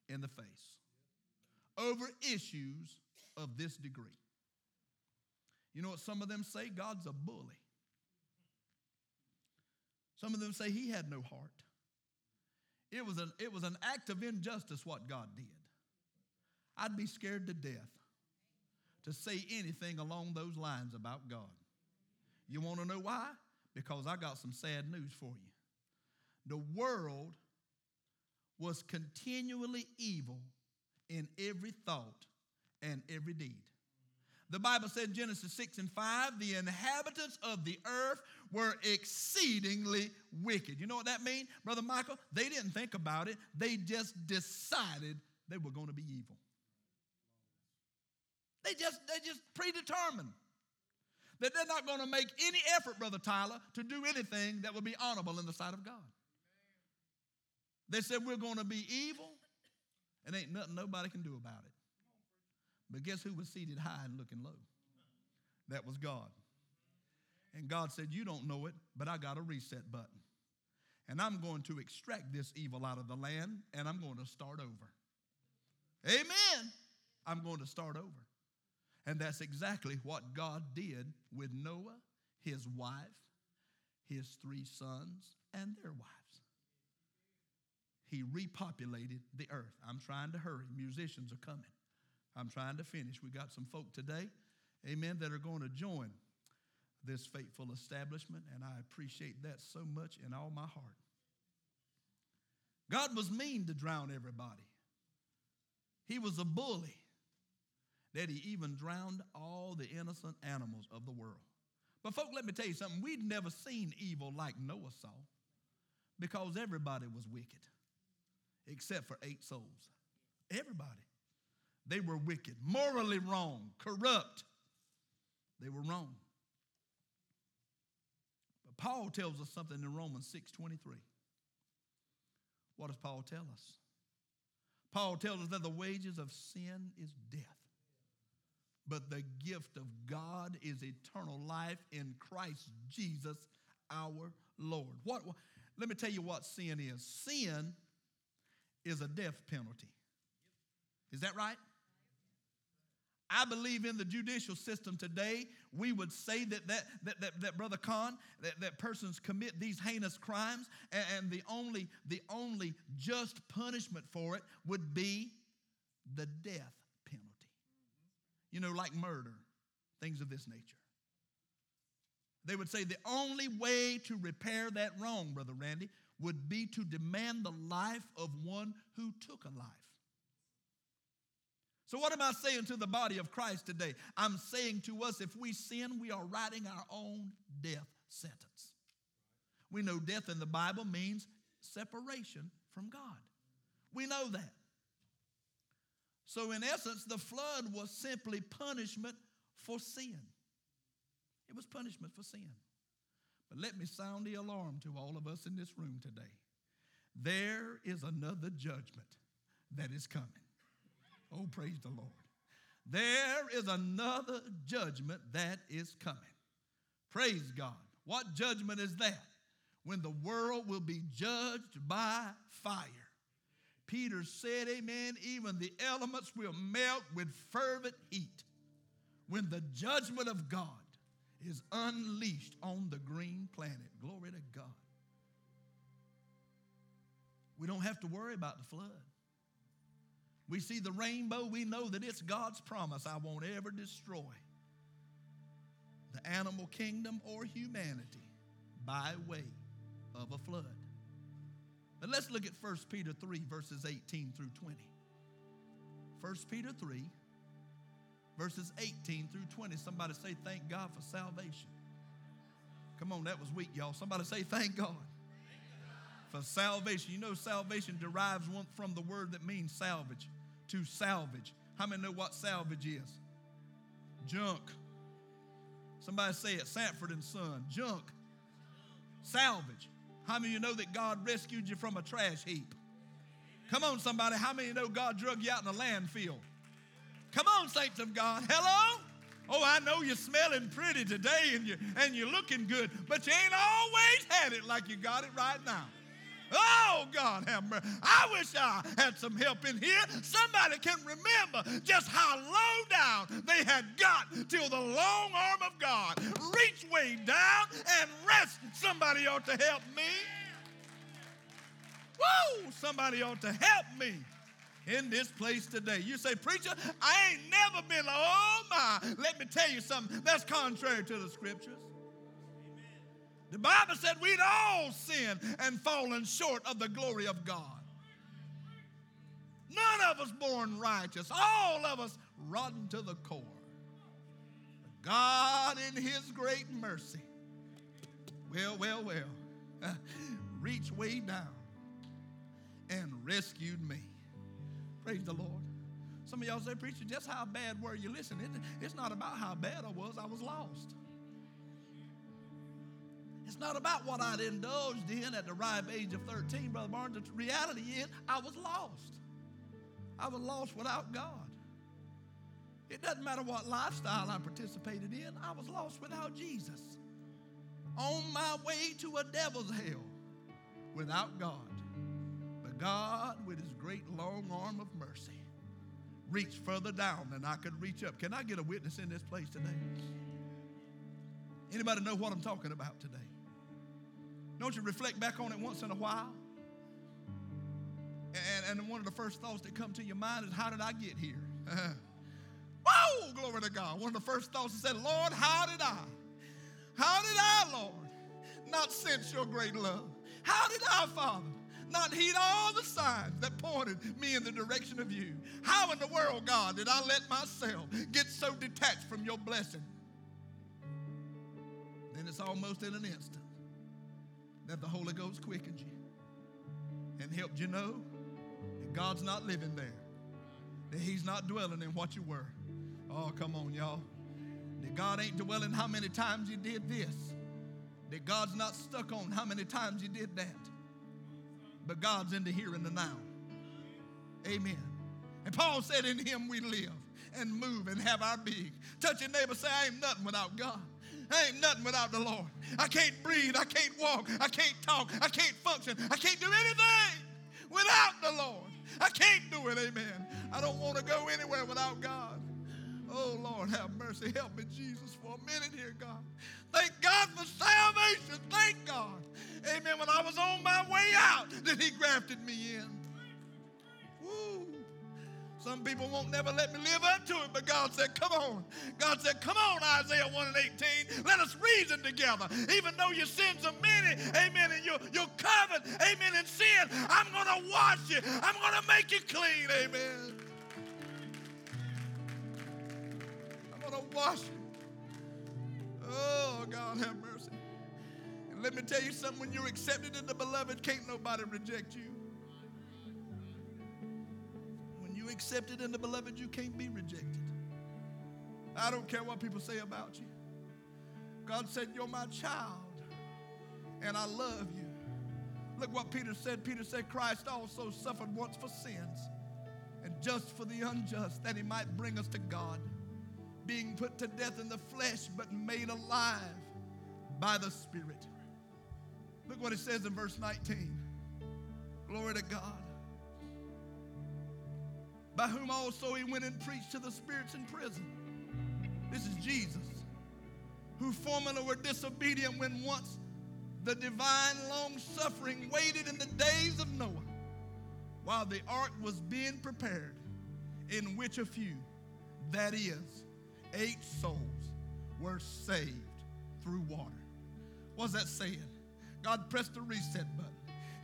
in the face over issues of this degree. You know what some of them say? God's a bully. Some of them say he had no heart. It was an, it was an act of injustice what God did. I'd be scared to death to say anything along those lines about God. You want to know why? Because I got some sad news for you. The world was continually evil in every thought and every deed. The Bible said in Genesis 6 and 5, the inhabitants of the earth were exceedingly wicked. You know what that means, Brother Michael? They didn't think about it, they just decided they were going to be evil. They just, they just predetermined that they're not going to make any effort, Brother Tyler, to do anything that would be honorable in the sight of God. They said we're going to be evil, and ain't nothing nobody can do about it. But guess who was seated high and looking low? That was God. And God said, You don't know it, but I got a reset button. And I'm going to extract this evil out of the land, and I'm going to start over. Amen. I'm going to start over. And that's exactly what God did with Noah, his wife, his three sons, and their wives. He repopulated the earth. I'm trying to hurry. Musicians are coming. I'm trying to finish. We got some folk today, amen, that are going to join this faithful establishment, and I appreciate that so much in all my heart. God was mean to drown everybody. He was a bully that he even drowned all the innocent animals of the world. But, folk, let me tell you something. We'd never seen evil like Noah saw because everybody was wicked except for eight souls. Everybody. They were wicked, morally wrong, corrupt. They were wrong. But Paul tells us something in Romans 6:23. What does Paul tell us? Paul tells us that the wages of sin is death but the gift of God is eternal life in Christ Jesus our Lord. What, let me tell you what sin is. Sin is a death penalty. Is that right? I believe in the judicial system today, we would say that, that, that, that, that Brother Khan, that, that persons commit these heinous crimes, and, and the, only, the only just punishment for it would be the death penalty. you know, like murder, things of this nature. They would say the only way to repair that wrong, Brother Randy, would be to demand the life of one who took a life. So, what am I saying to the body of Christ today? I'm saying to us if we sin, we are writing our own death sentence. We know death in the Bible means separation from God. We know that. So, in essence, the flood was simply punishment for sin. It was punishment for sin. But let me sound the alarm to all of us in this room today. There is another judgment that is coming. Oh, praise the Lord. There is another judgment that is coming. Praise God. What judgment is that? When the world will be judged by fire. Peter said, Amen, even the elements will melt with fervent heat when the judgment of God is unleashed on the green planet. Glory to God. We don't have to worry about the flood. We see the rainbow, we know that it's God's promise I won't ever destroy the animal kingdom or humanity by way of a flood. But let's look at 1 Peter 3, verses 18 through 20. 1 Peter 3, verses 18 through 20. Somebody say, Thank God for salvation. Come on, that was weak, y'all. Somebody say, Thank God for salvation. You know, salvation derives from the word that means salvage, to salvage. How many know what salvage is? Junk. Somebody say it, Sanford and Son. Junk. Salvage. How many of you know that God rescued you from a trash heap? Come on, somebody. How many know God drug you out in a landfill? Come on, saints of God. Hello? Oh, I know you're smelling pretty today and you and you're looking good, but you ain't always had it like you got it right now. Oh, God have mercy. I wish I had some help in here. Somebody can remember just how low down they had got till the long arm of God reached way down and rest. Somebody ought to help me. Whoa, somebody ought to help me in this place today. You say, Preacher, I ain't never been, oh my. Let me tell you something that's contrary to the scriptures. The Bible said we'd all sinned and fallen short of the glory of God. None of us born righteous, all of us rotten to the core. God, in His great mercy, well, well, well, reached way down and rescued me. Praise the Lord. Some of y'all say, Preacher, just how bad were you? Listen, it's not about how bad I was, I was lost. It's not about what I'd indulged in at the ripe age of 13, Brother Barnes. The reality is, I was lost. I was lost without God. It doesn't matter what lifestyle I participated in, I was lost without Jesus. On my way to a devil's hell without God. But God, with his great long arm of mercy, reached further down than I could reach up. Can I get a witness in this place today? Anybody know what I'm talking about today? Don't you reflect back on it once in a while? And, and one of the first thoughts that come to your mind is, How did I get here? Whoa, glory to God. One of the first thoughts is said, Lord, how did I? How did I, Lord, not sense your great love? How did I, Father, not heed all the signs that pointed me in the direction of you? How in the world, God, did I let myself get so detached from your blessing? Then it's almost in an instant that the Holy Ghost quickened you and helped you know that God's not living there, that He's not dwelling in what you were. Oh, come on, y'all. That God ain't dwelling how many times you did this, that God's not stuck on how many times you did that, but God's in the here and the now. Amen. And Paul said, In Him we live and move and have our being. Touch your neighbor, say, I ain't nothing without God. I ain't nothing without the Lord. I can't breathe. I can't walk. I can't talk. I can't function. I can't do anything without the Lord. I can't do it. Amen. I don't want to go anywhere without God. Oh, Lord, have mercy. Help me, Jesus, for a minute here, God. Thank God for salvation. Thank God. Amen. When I was on my way out, that He grafted me in. Woo. Some people won't never let me live up to it, but God said, Come on. God said, Come on, Isaiah 1 and 18. Let us reason together. Even though your sins are many, amen, and you're, you're covered, amen, in sin, I'm going to wash you. I'm going to make you clean, amen. I'm going to wash you. Oh, God, have mercy. And let me tell you something when you're accepted in the beloved, can't nobody reject you. You accepted in the beloved, you can't be rejected. I don't care what people say about you. God said, You're my child, and I love you. Look what Peter said. Peter said, Christ also suffered once for sins, and just for the unjust, that he might bring us to God, being put to death in the flesh, but made alive by the Spirit. Look what it says in verse 19. Glory to God by whom also he went and preached to the spirits in prison. This is Jesus, who formerly were disobedient when once the divine long suffering waited in the days of Noah while the ark was being prepared, in which a few, that is, eight souls, were saved through water. What's that saying? God pressed the reset button.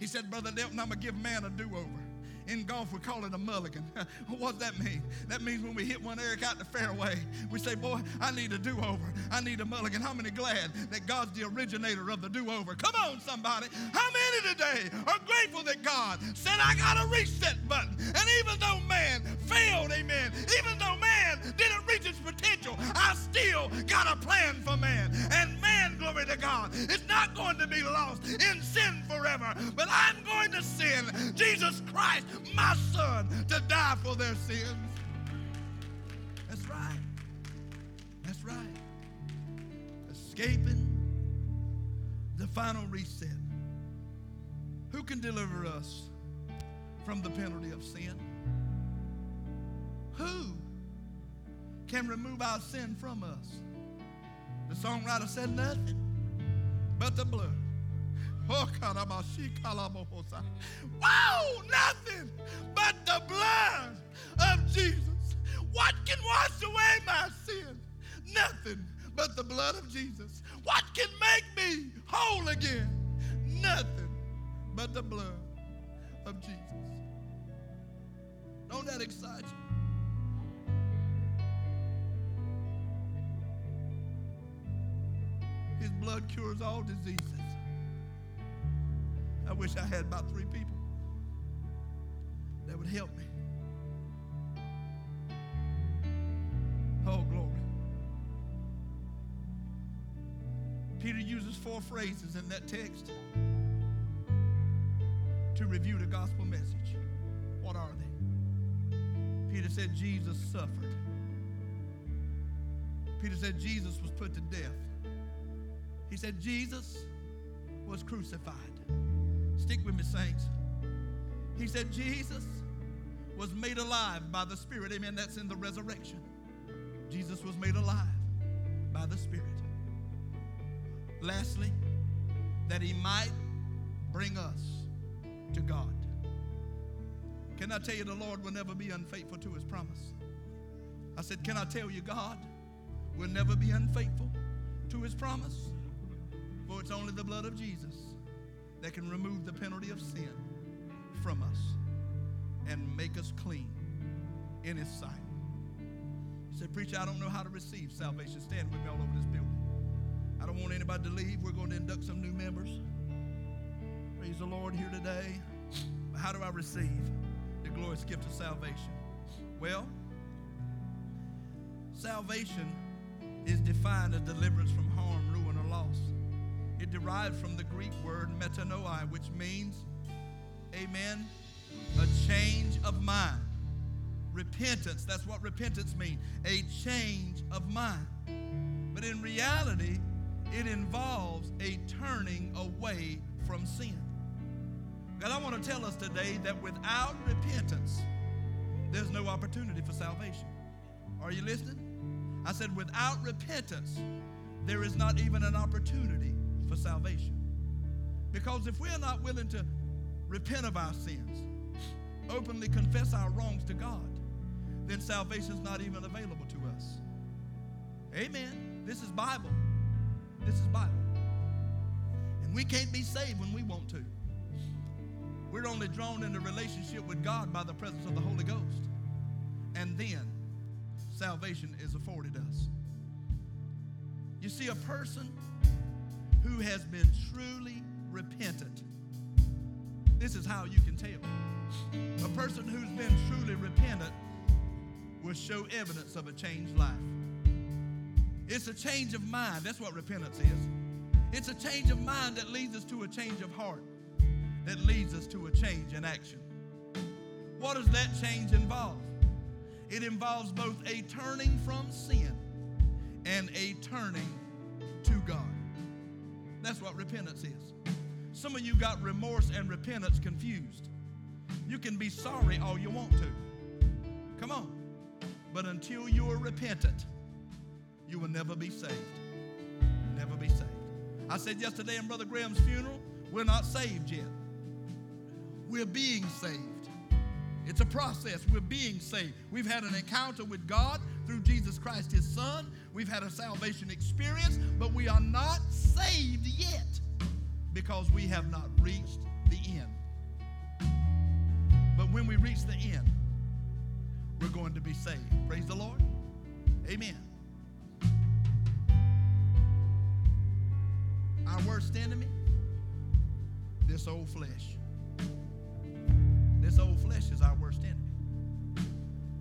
He said, Brother Delton, I'm going to give man a do over. In golf, we call it a mulligan. what does that mean? That means when we hit one Eric out the fairway, we say, Boy, I need a do over. I need a mulligan. How many glad that God's the originator of the do over? Come on, somebody. How many today are grateful that God said, I got a reset button? And even though man failed, amen, even though man didn't reach its potential, I still got a plan for man. And glory to God, It's not going to be lost in sin forever, but I'm going to send Jesus Christ my son to die for their sins. That's right. That's right. Escaping the final reset. Who can deliver us from the penalty of sin? Who can remove our sin from us? The songwriter said, Nothing but the blood Oh, Wow, nothing but the blood of Jesus. What can wash away my sin? Nothing but the blood of Jesus. What can make me whole again? Nothing but the blood of Jesus. Don't that excite you? His blood cures all diseases. I wish I had about three people that would help me. Oh, glory. Peter uses four phrases in that text to review the gospel message. What are they? Peter said Jesus suffered. Peter said Jesus was put to death. He said Jesus was crucified. Stick with me, saints. He said Jesus was made alive by the Spirit. Amen. That's in the resurrection. Jesus was made alive by the Spirit. Lastly, that he might bring us to God. Can I tell you the Lord will never be unfaithful to his promise? I said, Can I tell you God will never be unfaithful to his promise? For it's only the blood of Jesus that can remove the penalty of sin from us and make us clean in His sight. He said, Preacher, I don't know how to receive salvation. Stand with me all over this building. I don't want anybody to leave. We're going to induct some new members. Praise the Lord here today. How do I receive the glorious gift of salvation? Well, salvation is defined as deliverance from harm, ruin, or loss. It derives from the Greek word metanoia, which means, amen, a change of mind. Repentance, that's what repentance means, a change of mind. But in reality, it involves a turning away from sin. God, I want to tell us today that without repentance, there's no opportunity for salvation. Are you listening? I said, without repentance, there is not even an opportunity for salvation. Because if we're not willing to repent of our sins, openly confess our wrongs to God, then salvation is not even available to us. Amen. This is Bible. This is Bible. And we can't be saved when we want to. We're only drawn into relationship with God by the presence of the Holy Ghost. And then salvation is afforded us. You see, a person who has been truly repentant. This is how you can tell. A person who's been truly repentant will show evidence of a changed life. It's a change of mind. That's what repentance is. It's a change of mind that leads us to a change of heart, that leads us to a change in action. What does that change involve? It involves both a turning from sin and a turning to God. That's what repentance is. Some of you got remorse and repentance confused. You can be sorry all you want to. Come on. But until you are repentant, you will never be saved. Never be saved. I said yesterday in Brother Graham's funeral, we're not saved yet. We're being saved. It's a process. We're being saved. We've had an encounter with God through Jesus Christ, His Son. We've had a salvation experience, but we are not saved yet because we have not reached the end. But when we reach the end, we're going to be saved. Praise the Lord. Amen. Our worst enemy, this old flesh. This old flesh is our worst enemy.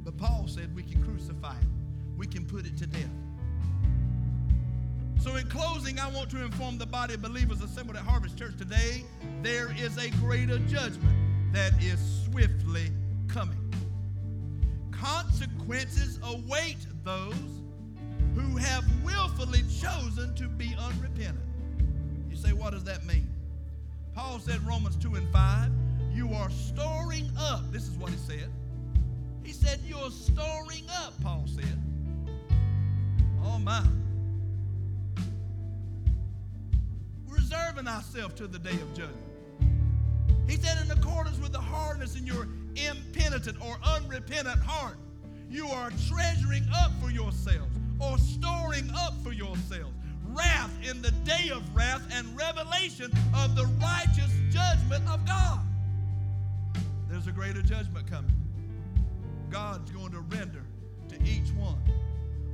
But Paul said we can crucify it, we can put it to death. So, in closing, I want to inform the body of believers assembled at Harvest Church today there is a greater judgment that is swiftly coming. Consequences await those who have willfully chosen to be unrepentant. You say, what does that mean? Paul said, Romans 2 and 5, you are storing up. This is what he said. He said, You're storing up, Paul said. Oh, my. Reserving ourselves to the day of judgment. He said, In accordance with the hardness in your impenitent or unrepentant heart, you are treasuring up for yourselves or storing up for yourselves wrath in the day of wrath and revelation of the righteous judgment of God. There's a greater judgment coming. God's going to render to each one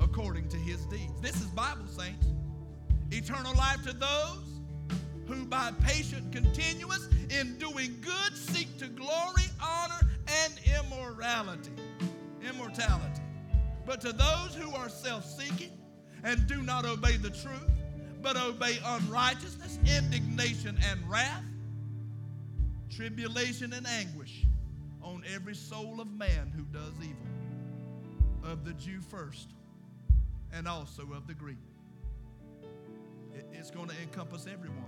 according to his deeds. This is Bible, saints. Eternal life to those who by patient continuance in doing good seek to glory, honor, and immorality. Immortality. But to those who are self-seeking and do not obey the truth, but obey unrighteousness, indignation, and wrath, tribulation and anguish on every soul of man who does evil, of the Jew first, and also of the Greek. It's going to encompass everyone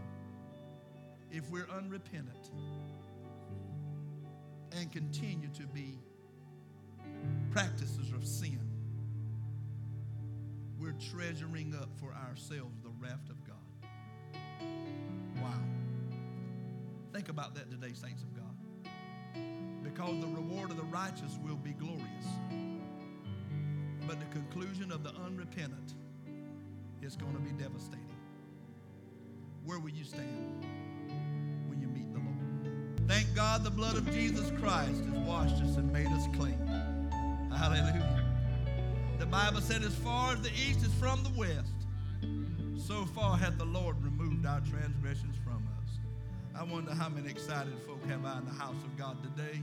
if we're unrepentant and continue to be practices of sin. We're treasuring up for ourselves the wrath of God. Wow. Think about that today, saints of God. Because the reward of the righteous will be glorious. But the conclusion of the unrepentant is going to be devastating. Where will you stand when you meet the Lord? Thank God the blood of Jesus Christ has washed us and made us clean. Hallelujah. The Bible said, as far as the east is from the west, so far hath the Lord removed our transgressions from us. I wonder how many excited folk have I in the house of God today?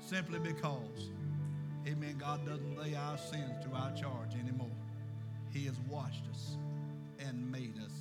Simply because, amen, God doesn't lay our sins to our charge anymore. He has washed us and made us